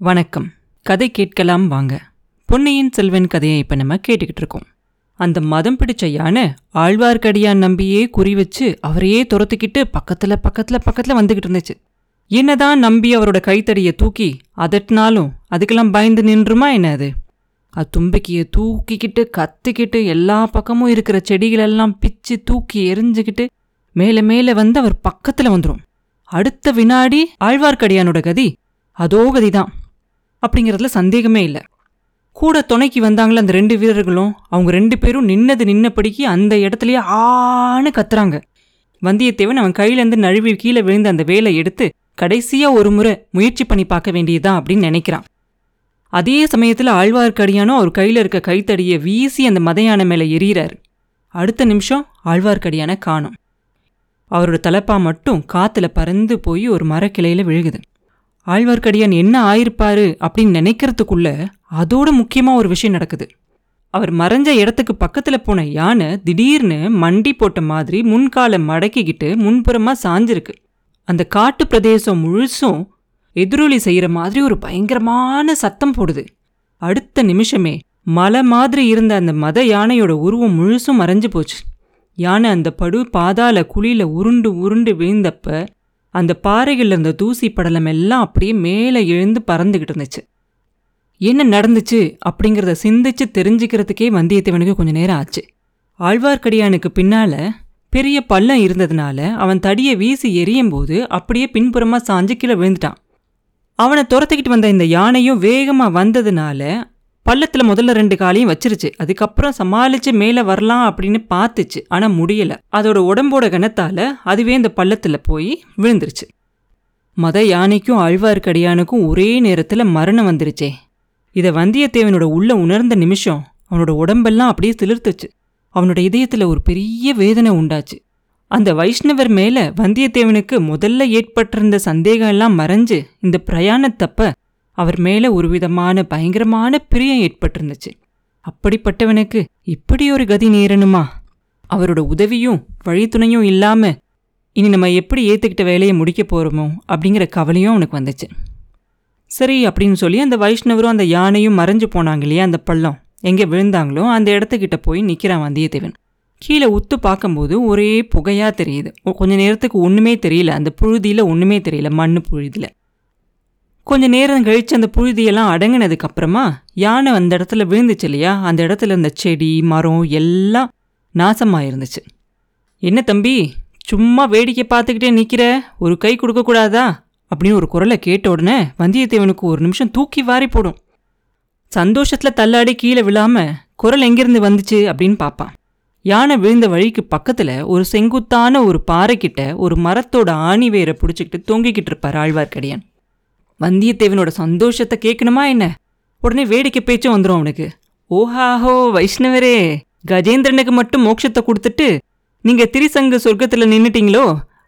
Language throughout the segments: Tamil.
வணக்கம். கதை கேட்கலாம் வாங்க. பொன்னியின் செல்வன் கதையை இப்போ நம்ம கேட்டுக்கிட்டு இருக்கோம். அந்த மதம் பிடிச்ச யானை ஆழ்வார்க்கடியான் நம்பியே குறி வச்சு அவரையே துரத்துக்கிட்டு பக்கத்துல பக்கத்துல பக்கத்துல வந்துகிட்டு இருந்துச்சு. என்னதான் நம்பி அவரோட கைத்தடியை தூக்கி அதட்டினாலும் அதுக்கெல்லாம் பயந்து நின்றுமா என்ன அது? அது தும்பிக்கையை தூக்கிக்கிட்டு கத்திக்கிட்டு எல்லா பக்கமும் இருக்கிற செடிகளெல்லாம் பிச்சு தூக்கி எரிஞ்சுக்கிட்டு மேலே மேலே வந்து அவர் பக்கத்துல வந்துரும். அடுத்த வினாடி ஆழ்வார்க்கடியானோட கதி அதோ கதிதான். அப்படிங்கிறதுல சந்தேகமே இல்லை. கூட துணைக்கு வந்தாங்களே அந்த ரெண்டு வீரர்களும் அவங்க ரெண்டு பேரும் நின்னது நின்னபடிக்கு அந்த இடத்துலயே ஆன்னு கத்துறாங்க. வந்தியத்தேவன் அவன் கையிலேருந்து நழுவி கீழே விழுந்த அந்த வேலை எடுத்து கடைசியாக ஒரு முறை முயற்சி பண்ணி பார்க்க வேண்டியதுதான் அப்படின்னு நினைக்கிறான். அதே சமயத்தில் ஆழ்வார்க்கடியானும் அவர் கையில் இருக்க கைத்தடியை வீசி அந்த மதையான மேலே எரியிறார் அடுத்த நிமிஷம் ஆழ்வார்க்கடியான காணும். அவரோட தலைப்பா மட்டும் காற்றுல பறந்து போய் ஒரு மரக்கிளையில விழுகுது. ஆழ்வார்க்கடியான் என்ன ஆயிருப்பாரு அப்படின்னு நினைக்கிறதுக்குள்ள அதோட முக்கியமா ஒரு விஷயம் நடக்குது. அவர் மறைஞ்ச இடத்துக்கு பக்கத்துல போன யானை திடீர்னு மண்டி போட்ட மாதிரி முன்காலை மடக்கிக்கிட்டு முன்புறமா சாஞ்சிருக்கு. அந்த காட்டு பிரதேசம் முழுசும் எதிரொலி செய்யற மாதிரி ஒரு பயங்கரமான சத்தம் போடுது. அடுத்த நிமிஷமே மலை மாதிரி இருந்த அந்த மத யானையோட உருவம் முழுசும் மறைஞ்சு போச்சு. யானை அந்த படு பாதாள குழியில உருண்டு உருண்டு விழுந்தப்ப அந்த பாறையில் இருந்த தூசி படலம் எல்லாம் அப்படியே மேலே எழுந்து பறந்துக்கிட்டு இருந்துச்சு. என்ன நடந்துச்சு அப்படிங்கிறத சிந்திச்சு தெரிஞ்சுக்கிறதுக்கே வந்தியத்தேவனுக்கு கொஞ்சம் நேரம் ஆச்சு. ஆழ்வார்க்கடியானுக்கு பின்னால் பெரிய பள்ளம் இருந்ததுனால அவன் தடியை வீசி எரியும் போது அப்படியே பின்புறமாக சாஞ்சு கீழே விழுந்துட்டான். அவனை துரத்திக்கிட்டு வந்த இந்த யானையும் வேகமாக வந்ததுனால பள்ளத்தில் முதல்ல ரெண்டு காலையும் வச்சிருச்சு. அதுக்கப்புறம் சமாளித்து மேலே வரலாம் அப்படின்னு பார்த்துச்சு. ஆனால் முடியல. அதோட உடம்போட கணத்தால் அதுவே இந்த பள்ளத்தில் போய் விழுந்துருச்சு. மத யானைக்கும் ஆழ்வார்க்கடியானுக்கும் ஒரே நேரத்தில் மரணம் வந்துருச்சே. இதை வந்தியத்தேவனோட உள்ள உணர்ந்த நிமிஷம் அவனோட உடம்பெல்லாம் அப்படியே சிலிர்த்துச்சு. அவனோட இதயத்தில் ஒரு பெரிய வேதனை உண்டாச்சு. அந்த வைஷ்ணவர் மேலே வந்தியத்தேவனுக்கு முதல்ல ஏற்பட்டிருந்த சந்தேகம் எல்லாம் மறைஞ்சு இந்த பிரயாணத்தப்ப அவர் மேலே ஒரு விதமான பயங்கரமான பிரியம் ஏற்பட்டிருந்துச்சு. அப்படிப்பட்டவனுக்கு இப்படி ஒரு கதி நேரணுமா? அவரோட உதவியும் வழித்துணையும் இல்லாமல் இனி நம்ம எப்படி ஏற்றுக்கிட்ட வேலையை முடிக்க போகிறோமோ அப்படிங்கிற கவலையும் அவனுக்கு வந்துச்சு. சரி அப்படின்னு சொல்லி அந்த வைஷ்ணவரும் அந்த யானையும் மறைஞ்சு போனாங்க இல்லையா அந்த பள்ளம்? எங்கே விழுந்தாங்களோ அந்த இடத்துக்கிட்ட போய் நிற்கிறான் வந்தியத்தேவன். கீழே உத்து பார்க்கும்போது ஒரே புகையாக தெரியுது. கொஞ்ச நேரத்துக்கு ஒன்றுமே தெரியல. அந்த புழுதியில் ஒன்றுமே தெரியல. மண் புழுதியில். கொஞ்ச நேரம் கழித்து அந்த புழுதியெல்லாம் அடங்கினதுக்கப்புறமா யானை அந்த இடத்துல விழுந்துச்சு இல்லையா? அந்த இடத்துல இருந்த செடி மரம் எல்லாம் நாசமாக இருந்துச்சு என்ன தம்பி சும்மா வேடிக்கை பார்த்துக்கிட்டே நிற்கிற ஒரு கை கொடுக்கக்கூடாதா அப்படின்னு ஒரு குரலை கேட்ட உடனே வந்தியத்தேவனுக்கு ஒரு நிமிஷம் தூக்கி வாரி போடும். சந்தோஷத்தில் தள்ளாடி கீழே விழாமல் குரல் எங்கேருந்து வந்துச்சு அப்படின்னு பார்ப்பான். யானை விழுந்த வழிக்கு பக்கத்தில் ஒரு செங்குத்தான ஒரு பாறைக்கிட்ட ஒரு மரத்தோட ஆணி வேரை பிடிச்சிக்கிட்டு தொங்கிக்கிட்டு இருப்பார் ஆழ்வார்க்கடியான். வந்தியத்தேவனோட சந்தோஷத்தை கேட்கணுமா என்ன? உடனே வேடிக்கை பேச்சும் வந்துடும் அவனுக்கு. ஓஹாஹோ வைஷ்ணவரே கஜேந்திரனுக்கு மட்டும் மோட்சத்தை கொடுத்துட்டு நீங்க திரிசங்க சொர்க்கத்தில் நின்னுட்டீங்களோ?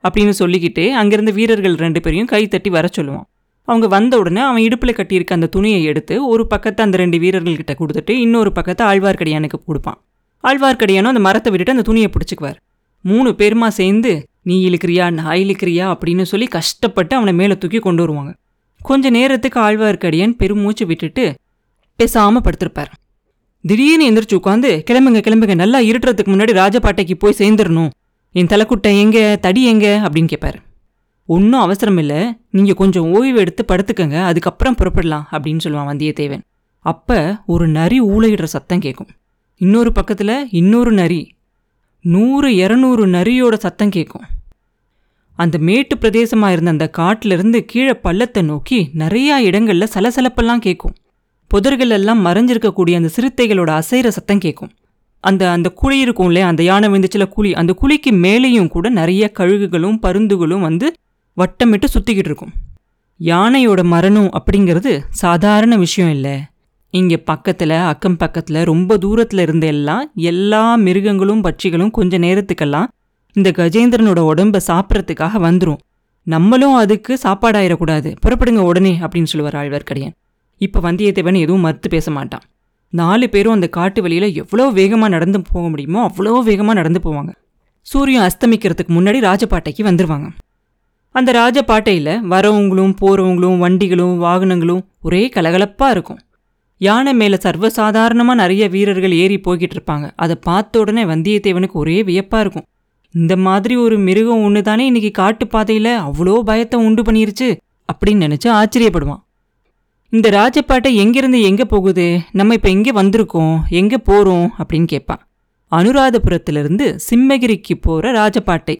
அப்படின்னு சொல்லிக்கிட்டு அங்கிருந்த வீரர்கள் ரெண்டு பேரையும் கை தட்டி வர சொல்லுவான். அவங்க வந்த உடனே அவன் இடுப்பில் கட்டியிருக்க அந்த துணியை எடுத்து ஒரு பக்கத்தை அந்த ரெண்டு வீரர்கள்கிட்ட கொடுத்துட்டு இன்னொரு பக்கத்தை ஆழ்வார்க்கடியானுக்கு கொடுப்பான். ஆழ்வார்க்கடியானும் அந்த மரத்தை விட்டுட்டு அந்த துணியை பிடிச்சிக்குவார். மூணு பேருமா சேர்ந்து நீ இழுக்கிறியா நான் இழுக்கிறியா? அப்படின்னு சொல்லி கஷ்டப்பட்டு அவனை மேலே தூக்கி கொண்டு வருவாங்க. கொஞ்ச நேரத்துக்கு ஆழ்வார்க்கடியன் பெருமூச்சு விட்டுட்டு பேசாம படுத்திருப்பார். திடீர்னு எந்திரிச்சு உட்காந்து கிளம்புங்க கிளம்புங்க நல்லா இருட்டுறதுக்கு முன்னாடி ராஜபாட்டைக்கு போய் சேர்ந்துடணும். என் தலைக்குட்டை எங்க தடி எங்க? அப்படின்னு கேட்பார் ஒன்றும் அவசரம் இல்லை. நீங்கள் கொஞ்சம் ஓய்வு எடுத்து படுத்துக்கங்க. அதுக்கப்புறம் புறப்படலாம் அப்படின்னு சொல்லுவான் வந்தியத்தேவன். அப்போ ஒரு நரி ஊழையிடுற சத்தம் கேட்கும் இன்னொரு பக்கத்தில் இன்னொரு நரி. நூறு இரநூறு நரியோட சத்தம் கேட்கும் அந்த மேட்டு பிரதேசமாக இருந்த அந்த காட்டிலிருந்து கீழே பள்ளத்தை நோக்கி நிறையா இடங்கள்ல சலசலப்பெல்லாம் கேட்கும் புதர்கள் எல்லாம் மறைஞ்சிருக்கக்கூடிய அந்த சிறுத்தைகளோட அசைற சத்தம் கேட்கும் அந்த அந்த குழி இருக்கும் இல்லையா? அந்த யானை விழுந்துச்சுல குழி. அந்த குழிக்கு மேலேயும் கூட நிறைய கழுகுகளும் பருந்துகளும் வந்து வட்டமிட்டு சுத்திக்கிட்டு இருக்கும். யானையோட மரணம் அப்படிங்கிறது சாதாரண விஷயம் இல்லை. இங்கே பக்கத்தில் அக்கம் பக்கத்தில் ரொம்ப தூரத்தில் இருந்த எல்லாம் எல்லா மிருகங்களும் பட்சிகளும் கொஞ்ச நேரத்துக்கெல்லாம் இந்த கஜேந்திரனோட உடம்ப சாப்பிட்றதுக்காக வந்துடும் நம்மளும் அதுக்கு சாப்பாடாயிடக்கூடாது புறப்படுங்க உடனே அப்படின்னு சொல்லுவார் ஆழ்வார்க்கடியான். இப்போ வந்தியத்தேவன் எதுவும் மறுத்து பேச மாட்டான். நாலு பேரும் அந்த காட்டு வழியில் எவ்வளோ வேகமாக நடந்து போக முடியுமோ அவ்வளோ வேகமாக நடந்து போவாங்க. சூரியன் அஸ்தமிக்கிறதுக்கு முன்னாடி ராஜபாட்டைக்கு வந்துடுவாங்க அந்த ராஜபாட்டையில் வரவங்களும் போகிறவங்களும் வண்டிகளும் வாகனங்களும் ஒரே கலகலப்பாக இருக்கும். யானை மேலே சர்வசாதாரணமாக நிறைய வீரர்கள் ஏறி போய்கிட்டு இருப்பாங்க. அதை பார்த்த உடனே வந்தியத்தேவனுக்கு ஒரே வியப்பாக இருக்கும். இந்த மாதிரி ஒரு மிருகம் ஒன்று தானே இன்னைக்கு காட்டு பாதையில் அவ்வளோ பயத்தை உண்டு பண்ணிருச்சு அப்படின்னு நினச்சி ஆச்சரியப்படுவான். இந்த ராஜபாட்டை எங்கேருந்து எங்கே போகுது? நம்ம இப்போ எங்கே வந்திருக்கோம்? எங்கே போகிறோம் அப்படின்னு கேட்பான். அனுராதபுரத்திலிருந்து சிம்மகிரிக்கு போகிற ராஜப்பாட்டை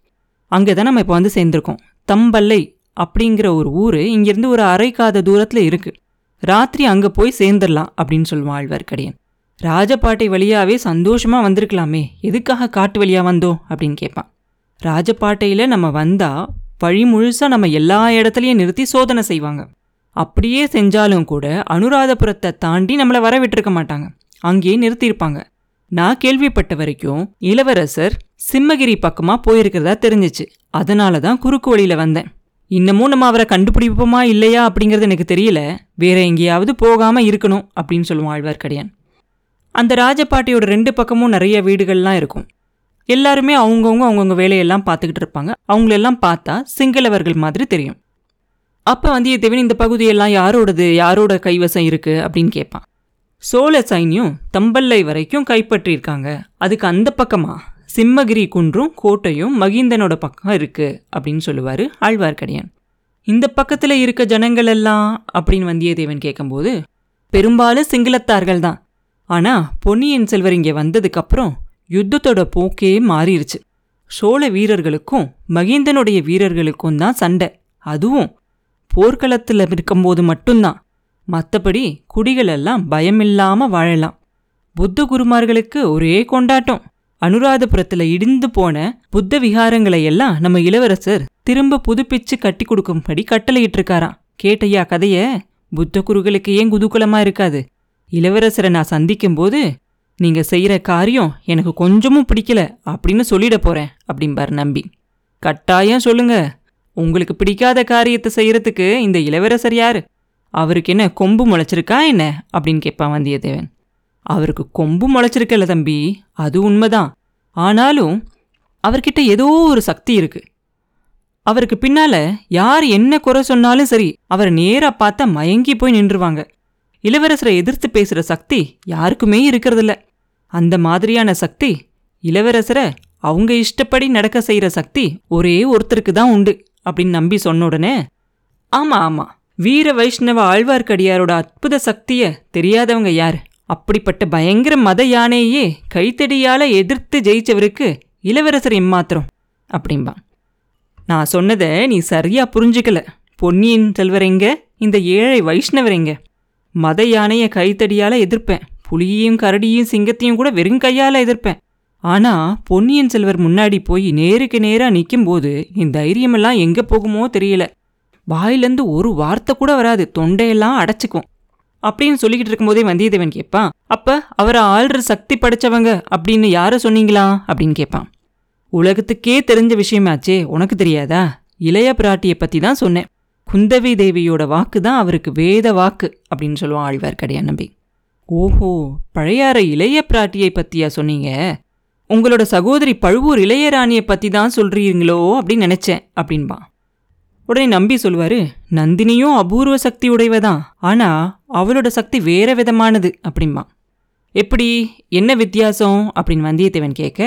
அங்கே தான் நம்ம இப்போ வந்து சேர்ந்துருக்கோம். தம்பல்லை அப்படிங்கிற ஒரு ஊர் இங்கேருந்து ஒரு அரைக்காத தூரத்தில் இருக்குது ராத்திரி அங்கே போய் சேர்ந்துடலாம் அப்படின்னு சொல்லுவான் ஆழ்வார்க்கடியன். ராஜபாட்டை வழியாவே சந்தோஷமா வந்திருக்கலாமே. எதுக்காக காட்டு வழியா வந்தோம்? அப்படின்னு கேட்பான். ராஜபாட்டையில் நம்ம வந்தால் வழி முழுசா நம்ம எல்லா இடத்துலையும் நிறுத்தி சோதனை செய்வாங்க. அப்படியே செஞ்சாலும் கூட அனுராதபுரத்தை தாண்டி நம்மளை வர விட்டுருக்க மாட்டாங்க. அங்கேயே நிறுத்தியிருப்பாங்க. நான் கேள்விப்பட்ட வரைக்கும் இளவரசர் சிம்மகிரி பக்கமாக போயிருக்கிறதா தெரிஞ்சிச்சு. அதனால தான் குறுக்கு வழியில வந்தேன். இன்னமும் நம்ம அவரை கண்டுபிடிப்போமா இல்லையா அப்படிங்கிறது எனக்கு தெரியல. வேற எங்கேயாவது போகாமல் இருக்கணும் அப்படின்னு சொல்லுவான் ஆழ்வார்க்கடியான். அந்த ராஜபாட்டியோட ரெண்டு பக்கமும் நிறைய வீடுகள்லாம் இருக்கும். எல்லாருமே அவங்கவுங்க அவங்கவுங்க வேலையெல்லாம் பார்த்துக்கிட்டு இருப்பாங்க. அவங்களெல்லாம் பார்த்தா சிங்களவர்கள் மாதிரி தெரியும். அப்போ வந்தியத்தேவன் இந்த பகுதியெல்லாம் யாரோடது? யாரோட கைவசம் இருக்குது அப்படின்னு கேட்பான். சோழ சைன்யம் தம்பல்லை வரைக்கும் கைப்பற்றியிருக்காங்க. அதுக்கு அந்த பக்கமாக சிம்மகிரி குன்றும் கோட்டையும் மகிந்தனோட பக்கம் இருக்குது அப்படின்னு சொல்லுவார் ஆழ்வார்க்கடியான். இந்த பக்கத்தில் இருக்க ஜனங்கள் எல்லாம் அப்படின்னு வந்தியத்தேவன் கேட்கும்போது பெரும்பாலும் சிங்களத்தார்கள் தான் ஆனா பொன்னியின் செல்வர் இங்க வந்ததுக்கப்புறம் யுத்தத்தோட போக்கே மாறிடுச்சு சோழ வீரர்களுக்கும் மகிந்தனுடைய வீரர்களுக்கும் தான் சண்டை. அதுவும் போர்க்களத்தில் இருக்கும்போது மட்டும்தான். மற்றபடி குடிகளெல்லாம் பயமில்லாமல் பயமில்லாம வாழலாம். புத்த குருமார்களுக்கு ஒரே கொண்டாட்டம். அனுராதபுரத்துல இடிந்து போன புத்த விகாரங்களை எல்லாம் நம்ம இளவரசர் திரும்ப புதுப்பிச்சு கட்டி கொடுக்கும்படி கட்டளையிட்டிருக்காராம். கேட்டையா கதைய? புத்த குருகளுக்கு ஏன் குதூகலமாக இருக்காது? இளவரசரை நான் சந்திக்கும்போது நீங்க செய்யற காரியம் எனக்கு கொஞ்சமும் பிடிக்கல அப்படின்னு சொல்லிட போறேன் அப்படிம்பார் நம்பி. கட்டாயம் சொல்லுங்க. உங்களுக்கு பிடிக்காத காரியத்தை செய்யறதுக்கு இந்த இளவரசர் யார்? அவருக்கு என்ன கொம்பு முளைச்சிருக்கா என்ன? அப்படின்னு கேட்பான் வந்தியத்தேவன். அவருக்கு கொம்பு முளைச்சிருக்கல தம்பி அது உண்மைதான். ஆனாலும் அவர்கிட்ட ஏதோ ஒரு சக்தி இருக்கு. அவருக்கு பின்னால யார் என்ன குறை சொன்னாலும் சரி அவரை நேரா பார்த்தா மயங்கி போய் நின்றுவாங்க. இளவரசரை எதிர்த்து பேசுற சக்தி யாருக்குமே இருக்கிறதில்ல. அந்த மாதிரியான சக்தி இளவரசரை அவங்க இஷ்டப்படி நடக்க செய்யற சக்தி ஒரே ஒருத்தருக்கு தான் உண்டு அப்படின்னு நம்பி சொன்ன உடனே ஆமா ஆமா வீர வைஷ்ணவ ஆழ்வார்க்கடியாரோட அற்புத சக்திய தெரியாதவங்க யார்? அப்படிப்பட்ட பயங்கர மத யானையே கைத்தடியால எதிர்த்து ஜெயிச்சவருக்கு இளவரசர் எம்மாத்திரம் அப்படிம்பான் நான் சொன்னதை நீ சரியா புரிஞ்சுக்கல. பொன்னியின் செல்வரெங்க இந்த ஏழை வைஷ்ணவரெங்க. மத யானையை கைத்தடியால் எதிர்ப்பேன். புலியையும் கரடியும் சிங்கத்தையும் கூட வெறும் கையால் எதிர்ப்பேன். ஆனால் பொன்னியின் செல்வர் முன்னாடி போய் நேருக்கு நேராக நிற்கும்போது என் தைரியமெல்லாம் எங்கே போகுமோ தெரியல. வாயிலேருந்து ஒரு வார்த்தை கூட வராது. தொண்டையெல்லாம் அடைச்சிக்கும். அப்படின்னு சொல்லிக்கிட்டு இருக்கும்போதே வந்தியத்தேவன் கேட்பான். அப்போ அவரை ஆள்ற சக்தி படைச்சவங்க அப்படின்னு யாரை சொன்னீங்களா? அப்படின்னு கேட்பான். உலகத்துக்கே தெரிஞ்ச விஷயமாச்சே உனக்கு தெரியாதா? இளைய பிராட்டியை பற்றி தான் சொன்னேன். குந்தவி தேவியோட வாக்கு தான் அவருக்கு வேத வாக்கு அப்படின்னு சொல்லுவான் ஆழ்வார்க்கடியான் நம்பி. ஓஹோ பழையாற இளைய பிராட்டியை பற்றியா சொன்னீங்க? உங்களோட சகோதரி பழுவூர் இளையராணியை பற்றி தான் சொல்கிறீங்களோ அப்படின்னு நினச்சேன் அப்படின்பான். உடனே நம்பி சொல்லுவாரு நந்தினியும் அபூர்வ சக்தி உடையவதான் ஆனால் அவளோட சக்தி வேற விதமானது அப்படிம்பா எப்படி என்ன வித்தியாசம் அப்படின்னு வந்தியத்தேவன் கேட்க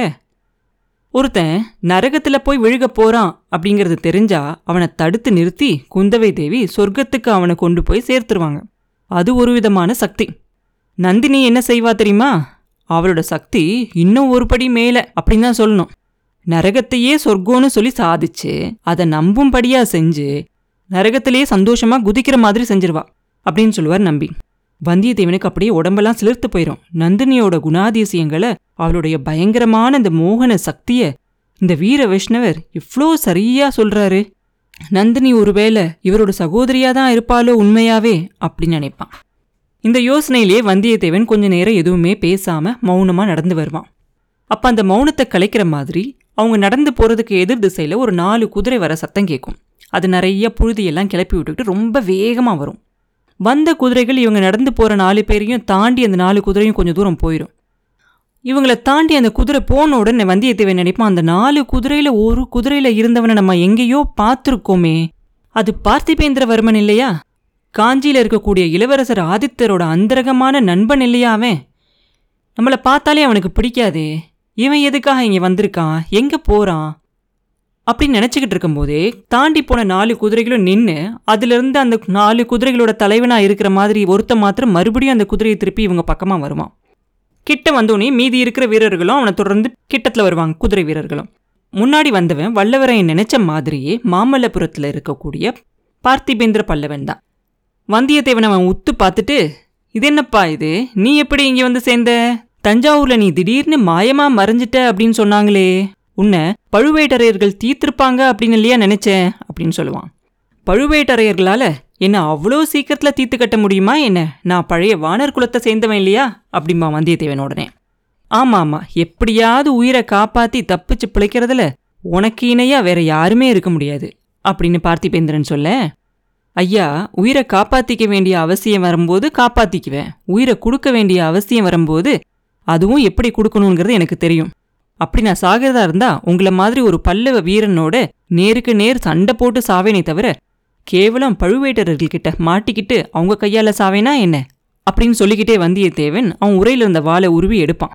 ஒருத்தன் நரகத்துல போய் விழுக போறான் அப்படிங்கறது தெரிஞ்சா அவனை தடுத்து நிறுத்தி குந்தவை தேவி சொர்க்கத்துக்கு அவனை கொண்டு போய் சேர்த்துருவாங்க. அது ஒரு விதமான சக்தி. நந்தினி என்ன செய்வா தெரியுமா? அவளோட சக்தி இன்னும் ஒரு படி மேல அப்படின்னு தான் சொல்லணும். நரகத்தையே சொர்க்கம்னு சொல்லி சாதிச்சு அதை நம்பும்படியா செஞ்சு நரகத்திலேயே சந்தோஷமா குதிக்கிற மாதிரி செஞ்சிருவா அப்படின்னு சொல்லுவார் நம்பி. வந்தியத்தேவனுக்கு அப்படியே உடம்பெல்லாம் சிலிர்த்து போயிடும் நந்தினியோட குணாதிசயங்களை அவளுடைய பயங்கரமான இந்த மோகன சக்திய இந்த வீர வைஷ்ணவர் இவ்வளோ சரியா சொல்றாரு. நந்தினி ஒருவேளை இவரோட சகோதரியா தான் இருப்பாளோ உண்மையாவே அப்படின்னு நினைப்பான். இந்த யோசனையிலேயே வந்தியத்தேவன் கொஞ்ச நேரம் எதுவுமே பேசாம மௌனமா நடந்து வருவான். அப்ப அந்த மௌனத்தை கலைக்கிற மாதிரி அவங்க நடந்து போறதுக்கு எதிர் திசையில ஒரு நாலு குதிரை வர சத்தம் கேட்கும் அது நிறைய புழுதியெல்லாம் கிளப்பி விட்டுக்கிட்டு ரொம்ப வேகமாக வரும். வந்த குதிரைகள் இவங்க நடந்து போகிற நாலு பேரையும் தாண்டி அந்த நாலு குதிரையும் கொஞ்சம் தூரம் போயிடும் இவங்களை தாண்டி அந்த குதிரை போன உடனே வந்தியத்தேவன் நினைப்பான்? அந்த நாலு குதிரையில் ஒரு குதிரையில் இருந்தவனை நம்ம எங்கேயோ பார்த்துருக்கோமே. அது பார்த்திபேந்திரவர்மன் இல்லையா? காஞ்சியில் இருக்கக்கூடிய இளவரசர் ஆதித்தரோட அந்தரகமான நண்பன் இல்லையா அவன்? நம்மளை பார்த்தாலே அவனுக்கு பிடிக்காதே. இவன் எதுக்காக இங்கே வந்திருக்கான்? எங்கே போகிறான் அப்படின்னு நினச்சிக்கிட்டு இருக்கும்போதே தாண்டி போன நாலு குதிரைகளும் நின்று அதுலேருந்து அந்த நாலு குதிரைகளோட தலைவனாக இருக்கிற மாதிரி ஒருத்த மாத்திரம் மறுபடியும் அந்த குதிரையை திருப்பி இவங்க பக்கமாக வருவான். கிட்ட வந்தோடனே மீதி இருக்கிற வீரர்களும் அவனை தொடர்ந்து கிட்டத்தில் வருவாங்க குதிரை வீரர்களும். முன்னாடி வந்தவன் வல்லவரையன் நினைச்ச மாதிரியே மாமல்லபுரத்தில் இருக்கக்கூடிய பார்த்திபேந்திர பல்லவன் தான். வந்தியத்தேவன் அவன் உத்து பார்த்துட்டு இது என்னப்பா இது? நீ எப்படி இங்கே வந்து சேர்ந்த? தஞ்சாவூரில் நீ திடீர்னு மாயமாக மறைஞ்சிட்ட அப்படின்னு சொன்னாங்களே. உன்னை பழுவேட்டரையர்கள் தீர்த்திருப்பாங்க அப்படின்னு இல்லையா நினைச்சேன் அப்படின்னு சொல்லுவான். பழுவேட்டரையர்களால் என்ன அவ்வளோ சீக்கிரத்துல தீர்த்து கட்ட முடியுமா என்ன? நான் பழைய வானர் குலத்தை சேர்ந்தவன் இல்லையா? அப்படிம்பா வந்தியத்தேவன் உடனே. ஆமா ஆமா. எப்படியாவது உயிரை காப்பாற்றி தப்பிச்சு பிழைக்கிறதுல உனக்கு இணையாக வேற யாருமே இருக்க முடியாது. அப்படின்னு பார்த்திபேந்திரன் சொல்ல ஐயா உயிரை காப்பாத்திக்க வேண்டிய அவசியம் வரும்போது காப்பாற்றிக்குவேன் உயிரை கொடுக்க வேண்டிய அவசியம் வரும்போது அதுவும் எப்படி கொடுக்கணுங்கிறது எனக்கு தெரியும். அப்படி நான் சாகிறதா இருந்தா உங்களை மாதிரி ஒரு பல்லவ வீரனோட நேருக்கு நேர் சண்டை போட்டு சாவேனே தவிர கேவலம் பழுவேட்டரர்கள்கிட்ட மாட்டிக்கிட்டு அவங்க கையால சாவேனா என்ன? அப்படின்னு சொல்லிக்கிட்டே வந்தியத்தேவன் அவன் உரையில் இருந்த வாளை உருவி எடுப்பான்.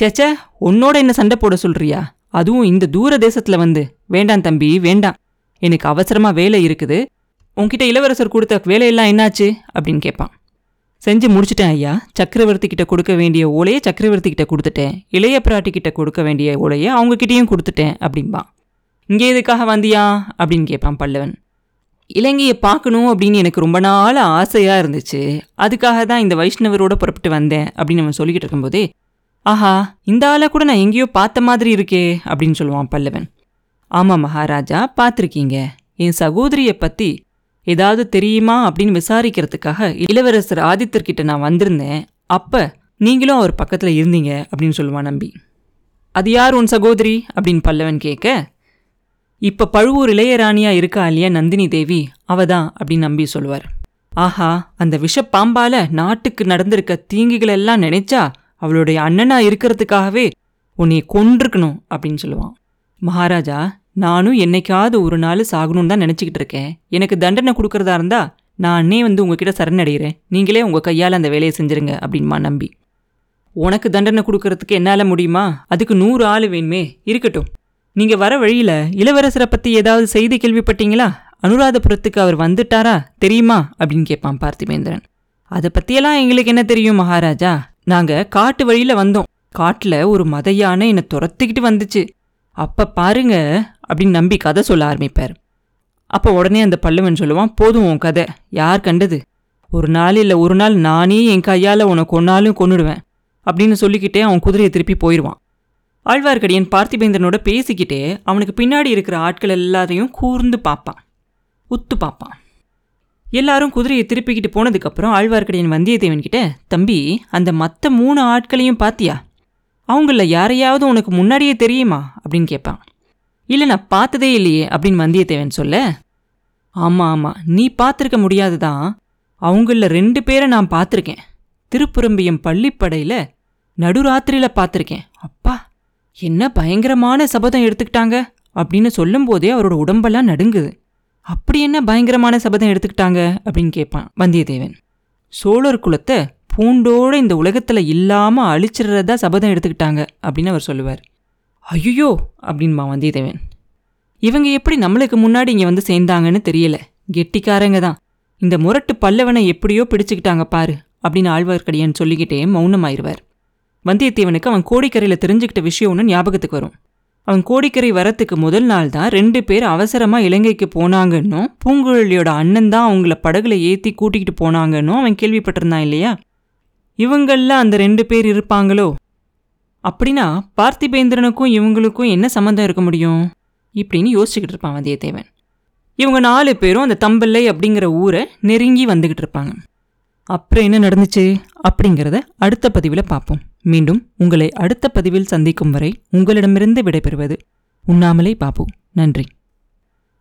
சேச்சே உன்னோட என்ன சண்டை போட சொல்றியா? அதுவும் இந்த தூர தேசத்துல வந்து. வேண்டாம் தம்பி வேண்டாம். எனக்கு அவசரமா வேலை இருக்குது. உன்கிட்ட இளவரசர் கொடுத்த வேலையெல்லாம் என்னாச்சு? அப்படின்னு கேட்பான் செஞ்சு முடிச்சிட்டேன் ஐயா. சக்கரவர்த்தி கிட்ட கொடுக்க வேண்டிய ஓலையை சக்கரவர்த்தி கிட்ட கொடுத்துட்டேன். இளைய பிராட்டி கிட்ட கொடுக்க வேண்டிய ஓலையை அவங்ககிட்டேயும் கொடுத்துட்டேன் அப்படிம்பான் இங்கே எதுக்காக வந்தியா? அப்படின்னு கேட்பான் பல்லவன். இலங்கையை பார்க்கணும் அப்படின்னு எனக்கு ரொம்ப நாள் ஆசையாக இருந்துச்சு. அதுக்காக தான் இந்த வைஷ்ணவரோட புறப்பட்டு வந்தேன் அப்படின்னு அவன் சொல்லிக்கிட்டு இருக்கும்போதே ஆஹா இந்த ஆளை கூட நான் எங்கேயோ பார்த்த மாதிரி இருக்கே அப்படின்னு சொல்லுவான் பல்லவன். ஆமாம் மகாராஜா பார்த்துருக்கீங்க. என் சகோதரியை பற்றி ஏதாவது தெரியுமா அப்படின்னு விசாரிக்கிறதுக்காக இளவரசர் ஆதித்தர்கிட்ட நான் வந்திருந்தேன். அப்போ நீங்களும் அவர் பக்கத்தில் இருந்தீங்க அப்படின்னு சொல்லுவான் நம்பி. அது யார் உன் சகோதரி? அப்படின்னு பல்லவன் கேட்க இப்போ பழுவூர் இளையராணியாக இருக்கா இல்லையா நந்தினி தேவி? அவ தான் அப்படின்னு நம்பி சொல்லுவார். ஆஹா அந்த விஷப்பாம்பால் நாட்டுக்கு நடந்திருக்க தீங்குகள் எல்லாம் நினைச்சா அவளுடைய அண்ணனாக இருக்கிறதுக்காகவே உன்னை கொன்றுக்கணும் அப்படின்னு சொல்லுவான். மகாராஜா நானும் என்னைக்காவது ஒரு நாள் சாகணும்னு தான் நினச்சிக்கிட்டு இருக்கேன். எனக்கு தண்டனை கொடுக்குறதா இருந்தா நான் அன்னே வந்து உங்ககிட்ட சரணடைகிறேன். நீங்களே உங்கள் கையால் அந்த வேலையை செஞ்சுருங்க அப்படின்மா நம்பி. உனக்கு தண்டனை கொடுக்கறதுக்கு என்னால் முடியுமா? அதுக்கு நூறு ஆள் வேணுமே. இருக்கட்டும். நீங்கள் வர வழியில் இளவரசரை பற்றி ஏதாவது செய்தி கேள்விப்பட்டீங்களா? அனுராதபுரத்துக்கு அவர் வந்துட்டாரா? தெரியுமா? அப்படின்னு கேட்பான் பார்த்திபேந்திரன். அதை பற்றியெல்லாம் எங்களுக்கு என்ன தெரியும் மகாராஜா? நாங்கள் காட்டு வழியில் வந்தோம். காட்டில் ஒரு மத யானை என்னை துரத்துக்கிட்டு வந்துச்சு. அப்போ பாருங்க அப்படின்னு நம்பி கதை சொல்ல ஆரம்பிப்பார். அப்போ உடனே அந்த பல்லவன் சொல்லுவான் போதும் உன் கதை. யார் கண்டது? ஒரு நாள் இல்லை ஒரு நாள் நானே என் கையால் உனக்கு கொன்னாலும் கொன்னுடுவேன். அப்படின்னு சொல்லிக்கிட்டே அவன் குதிரையை திருப்பி போயிடுவான் ஆழ்வார்க்கடியன் பார்த்திபேந்திரனோட பேசிக்கிட்டே அவனுக்கு பின்னாடி இருக்கிற ஆட்கள் எல்லாத்தையும் கூர்ந்து பார்ப்பான். உத்து பார்ப்பான். எல்லாரும் குதிரையை திருப்பிக்கிட்டு போனதுக்கப்புறம் ஆழ்வார்க்கடியன் வந்தியத்தேவன் கிட்ட தம்பி அந்த மற்ற மூணு ஆட்களையும் பார்த்தியா அவங்கள யாரையாவது உனக்கு முன்னாடியே தெரியுமா? அப்படின்னு கேட்பான் இல்லை நான் பார்த்ததே இல்லையே அப்படின்னு வந்தியத்தேவன் சொல்ல ஆமாம் ஆமாம் நீ பார்த்துருக்க முடியாது தான் அவங்கள ரெண்டு பேரை நான் பார்த்துருக்கேன். திருப்புறம்பியம் பள்ளிப்படையில் நடுராத்திரியில் பார்த்துருக்கேன். அப்பா என்ன பயங்கரமான சபதம் எடுத்துக்கிட்டாங்க அப்படின்னு சொல்லும்போதே அவரோட உடம்பெல்லாம் நடுங்குது. அப்படி என்ன பயங்கரமான சபதம் எடுத்துக்கிட்டாங்க அப்படின்னு கேட்பான் வந்தியத்தேவன். சோழர் குலத்தை பூண்டோட இந்த உலகத்தில் இல்லாமல் அழிச்சிடுறதா சபதம் எடுத்துக்கிட்டாங்க அப்படின்னு அவர் சொல்லுவார். ஐயோ அப்படின்பா வந்தியத்தேவன். இவங்க எப்படி நம்மளுக்கு முன்னாடி இங்கே வந்து சேர்ந்தாங்கன்னு தெரியல. கெட்டிக்காரங்க தான். இந்த முரட்டு பல்லவனை எப்படியோ பிடிச்சுக்கிட்டாங்க பாரு அப்படின்னு ஆழ்வார்க்கடியான் சொல்லிக்கிட்டே மௌனமாயிருவார். வந்தியத்தேவனுக்கு அவன் கோடிக்கரையில் தெரிஞ்சுக்கிட்ட விஷயம் ஒன்று ஞாபகத்துக்கு வரும். அவன் கோடிக்கரை வரத்துக்கு முதல் நாள் தான் ரெண்டு பேர் அவசரமாக இலங்கைக்கு போனாங்கன்னும் பூங்குழலியோட அண்ணன் தான் அவங்கள படகுல ஏற்றி கூட்டிக்கிட்டு போனாங்கன்னும் அவன் கேள்விப்பட்டிருந்தான் இல்லையா? இவங்களில் அந்த ரெண்டு பேர் இருப்பாங்களோ? அப்படின்னா பார்த்திபேந்திரனுக்கும் இவங்களுக்கும் என்ன சம்மந்தம் இருக்க முடியும்? இப்படின்னு யோசிச்சுக்கிட்டு இருப்பான் வந்தியத்தேவன். இவங்க நாலு பேரும் அந்த தம்பிள்ளை அப்படிங்கிற ஊரை நெருங்கி வந்துக்கிட்டு இருப்பாங்க. அப்புறம் என்ன நடந்துச்சு? அப்படிங்கிறத அடுத்த பதிவில் பார்ப்போம். மீண்டும் உங்களை அடுத்த பதிவில் சந்திக்கும் வரை உங்களிடமிருந்து விடைபெறுவது உண்ணாமலே பார்ப்போம் நன்றி.